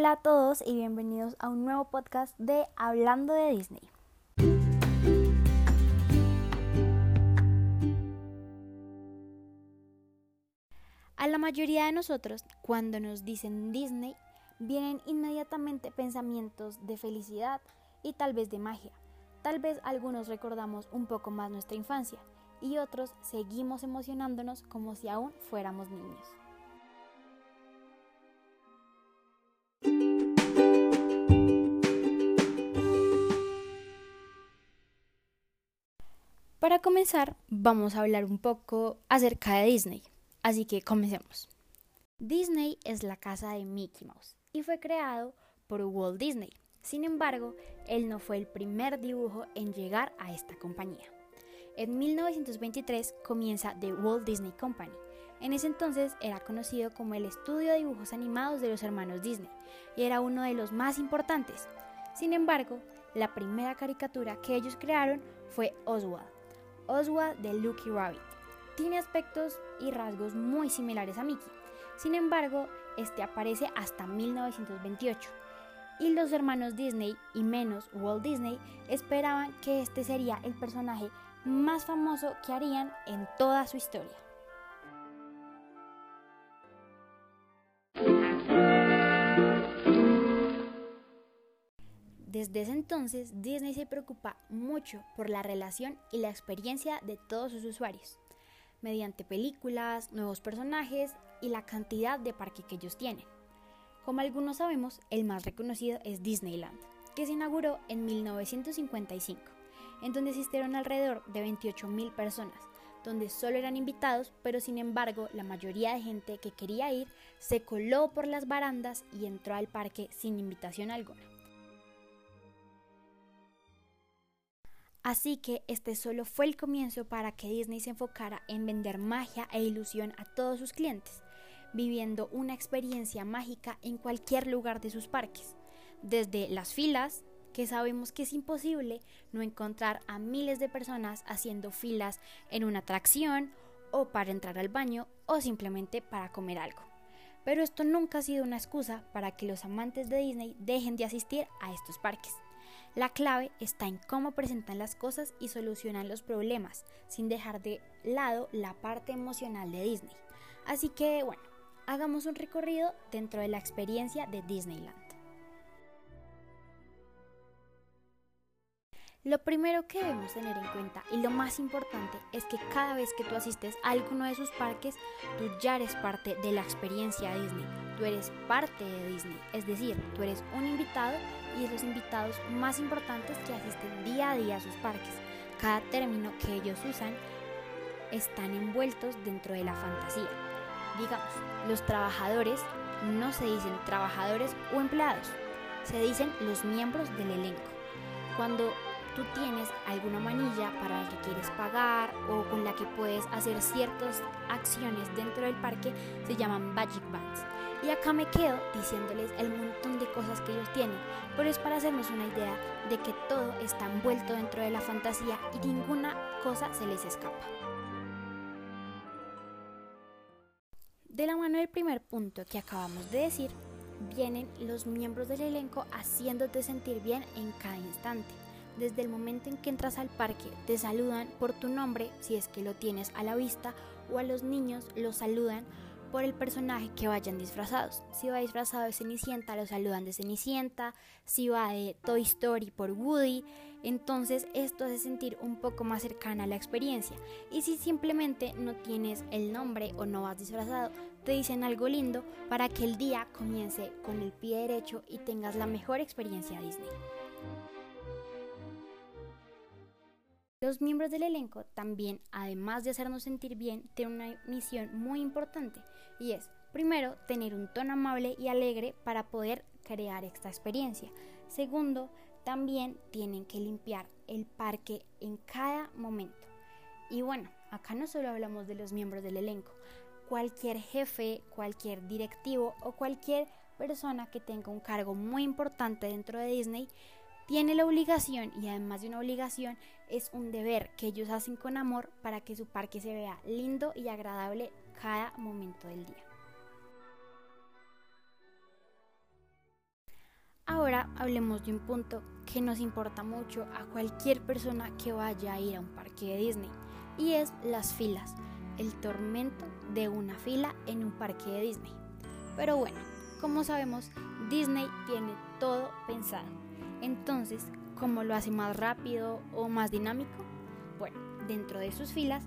Hola a todos y bienvenidos a un nuevo podcast de Hablando de Disney. A la mayoría de nosotros, cuando nos dicen Disney, vienen inmediatamente pensamientos de felicidad y tal vez de magia. Tal vez algunos recordamos un poco más nuestra infancia y otros seguimos emocionándonos como si aún fuéramos niños. Para comenzar, vamos a hablar un poco acerca de Disney. Así que comencemos. Disney es la casa de Mickey Mouse y fue creado por Walt Disney. Sin embargo, él no fue el primer dibujo en llegar a esta compañía. En 1923 comienza The Walt Disney Company. En ese entonces era conocido como el estudio de dibujos animados de los hermanos Disney y era uno de los más importantes. Sin embargo, la primera caricatura que ellos crearon fue Oswald, Oswald de Lucky Rabbit. Tiene aspectos y rasgos muy similares a Mickey. Sin embargo, este aparece hasta 1928 y los hermanos Disney y menos Walt Disney esperaban que este sería el personaje más famoso que harían en toda su historia. Desde ese entonces, Disney se preocupa mucho por la relación y la experiencia de todos sus usuarios, mediante películas, nuevos personajes y la cantidad de parques que ellos tienen. Como algunos sabemos, el más reconocido es Disneyland, que se inauguró en 1955 en donde asistieron alrededor de 28.000 personas, donde solo eran invitados, pero sin embargo la mayoría de gente que quería ir se coló por las barandas y entró al parque sin invitación alguna. Así que este solo fue el comienzo para que Disney se enfocara en vender magia e ilusión a todos sus clientes, viviendo una experiencia mágica en cualquier lugar de sus parques, desde las filas, que sabemos que es imposible no encontrar a miles de personas haciendo filas en una atracción o para entrar al baño o simplemente para comer algo. Pero esto nunca ha sido una excusa para que los amantes de Disney dejen de asistir a estos parques. La clave está en cómo presentan las cosas y solucionan los problemas, sin dejar de lado la parte emocional de Disney. Así que bueno, hagamos un recorrido dentro de la experiencia de Disneyland. Lo primero que debemos tener en cuenta y lo más importante es que cada vez que tú asistes a alguno de sus parques, tú ya eres parte de la experiencia Disney, tú eres parte de Disney, es decir, tú eres un invitado y de los invitados más importantes que asisten día a día a sus parques. Cada término que ellos usan están envueltos dentro de la fantasía. Digamos, los trabajadores no se dicen trabajadores o empleados, se dicen los miembros del elenco. Cuando tú tienes alguna manilla para la que quieres pagar o con la que puedes hacer ciertas acciones dentro del parque, se llaman Magic Bands. Y acá me quedo diciéndoles el montón de cosas que ellos tienen, pero es para hacernos una idea de que todo está envuelto dentro de la fantasía y ninguna cosa se les escapa. De la mano del primer punto que acabamos de decir, vienen los miembros del elenco haciéndote sentir bien en cada instante desde el momento en que entras al parque te saludan por tu nombre si es que lo tienes a la vista o a los niños los saludan por el personaje que vayan disfrazados. Si va disfrazado de Cenicienta, lo saludan de Cenicienta. Si va de Toy Story por Woody. Entonces esto hace sentir un poco más cercana a la experiencia. Y si simplemente no tienes el nombre o no vas disfrazado, te dicen algo lindo para que el día comience con el pie derecho y tengas la mejor experiencia Disney. Los miembros del elenco también, además de hacernos sentir bien, tienen una misión muy importante y es, primero, tener un tono amable y alegre para poder crear esta experiencia. Segundo, también tienen que limpiar el parque en cada momento. Y bueno, acá no solo hablamos de los miembros del elenco, cualquier jefe, cualquier directivo o cualquier persona que tenga un cargo muy importante dentro de Disney tiene la obligación, y además de una obligación, es un deber que ellos hacen con amor para que su parque se vea lindo y agradable cada momento del día. Ahora hablemos de un punto que nos importa mucho a cualquier persona que vaya a ir a un parque de Disney y es las filas, el tormento de una fila en un parque de Disney. Pero bueno, como sabemos, Disney tiene todo pensado. Entonces, ¿cómo lo hace más rápido o más dinámico? Bueno, dentro de sus filas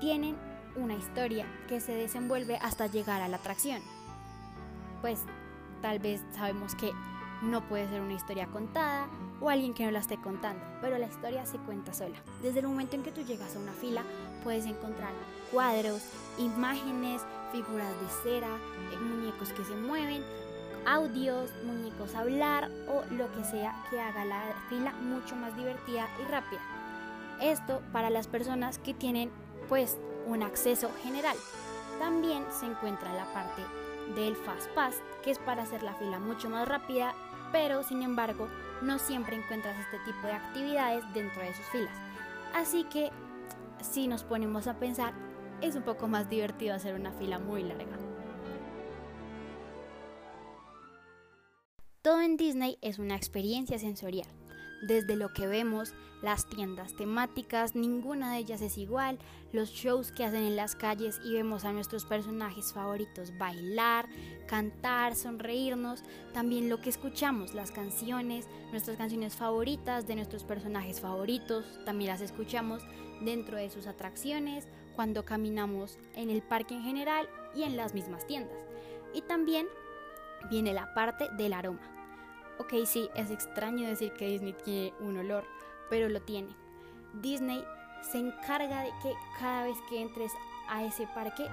tienen una historia que se desenvuelve hasta llegar a la atracción. Pues tal vez sabemos que no puede ser una historia contada o alguien que no la esté contando, pero la historia se cuenta sola. Desde el momento en que tú llegas a una fila, puedes encontrar cuadros, imágenes, figuras de cera, eh, muñecos que se mueven, audios, muñecos a hablar o lo que sea que haga la fila mucho más divertida y rápida. Esto para las personas que tienen pues un acceso general. También se encuentra la parte del Fast Pass, que es para hacer la fila mucho más rápida pero sin embargo no siempre encuentras este tipo de actividades dentro de sus filas. Así que si nos ponemos a pensar, es un poco más divertido hacer una fila muy larga. Todo en Disney es una experiencia sensorial desde lo que vemos, las tiendas temáticas, ninguna de ellas es igual, los shows que hacen en las calles y vemos a nuestros personajes favoritos bailar, cantar, sonreírnos, también lo que escuchamos, las canciones, nuestras canciones favoritas de nuestros personajes favoritos, también las escuchamos dentro de sus atracciones, cuando caminamos en el parque en general y en las mismas tiendas. Y también viene la parte del aroma Ok, sí, es extraño decir que Disney tiene un olor, pero lo tiene. Disney se encarga de que cada vez que entres a ese parque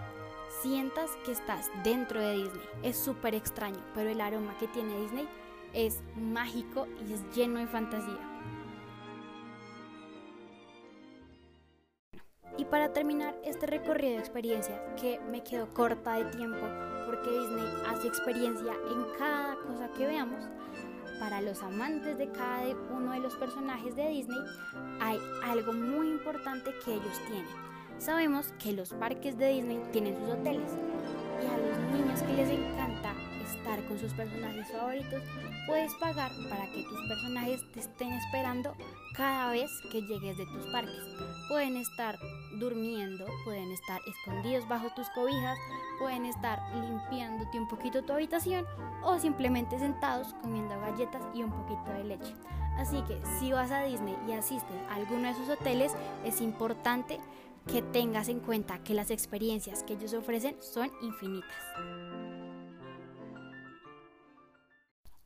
sientas que estás dentro de Disney. Es súper extraño, pero el aroma que tiene Disney es mágico y es lleno de fantasía. Y para terminar este recorrido de experiencias, que me quedo corta de tiempo porque Disney hace experiencia en cada cosa que veamos, para los amantes de cada uno de los personajes de Disney, hay algo muy importante que ellos tienen. Sabemos que los parques de Disney tienen sus hoteles y a los niños que les encanta estar con sus personajes favoritos, puedes pagar para que tus personajes te estén esperando cada vez que llegues de tus parques. Pueden estar durmiendo, pueden estar escondidos bajo tus cobijas, pueden estar limpiándote un poquito tu habitación o simplemente sentados comiendo galletas y un poquito de leche. Así que si vas a Disney y asistes a alguno de sus hoteles, es importante que tengas en cuenta que las experiencias que ellos ofrecen son infinitas.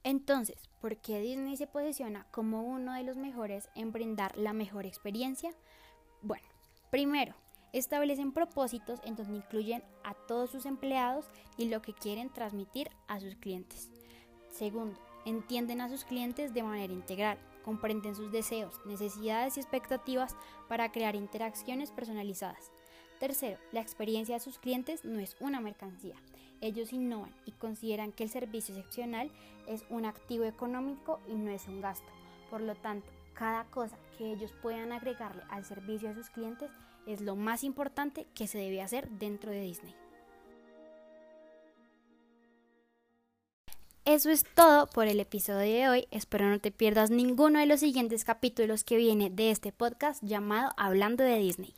Entonces, ¿por qué Disney se posiciona como uno de los mejores en brindar la mejor experiencia? Bueno, primero, establecen propósitos en donde incluyen a todos sus empleados y lo que quieren transmitir a sus clientes. Segundo, entienden a sus clientes de manera integral, comprenden sus deseos, necesidades y expectativas para crear interacciones personalizadas. Tercero, la experiencia de sus clientes no es una mercancía. Ellos innovan y consideran que el servicio excepcional es un activo económico y no es un gasto. Por lo tanto, cada cosa que ellos puedan agregarle al servicio de sus clientes es lo más importante que se debe hacer dentro de Disney. Eso es todo por el episodio de hoy. Espero no te pierdas ninguno de los siguientes capítulos que viene de este podcast llamado Hablando de Disney.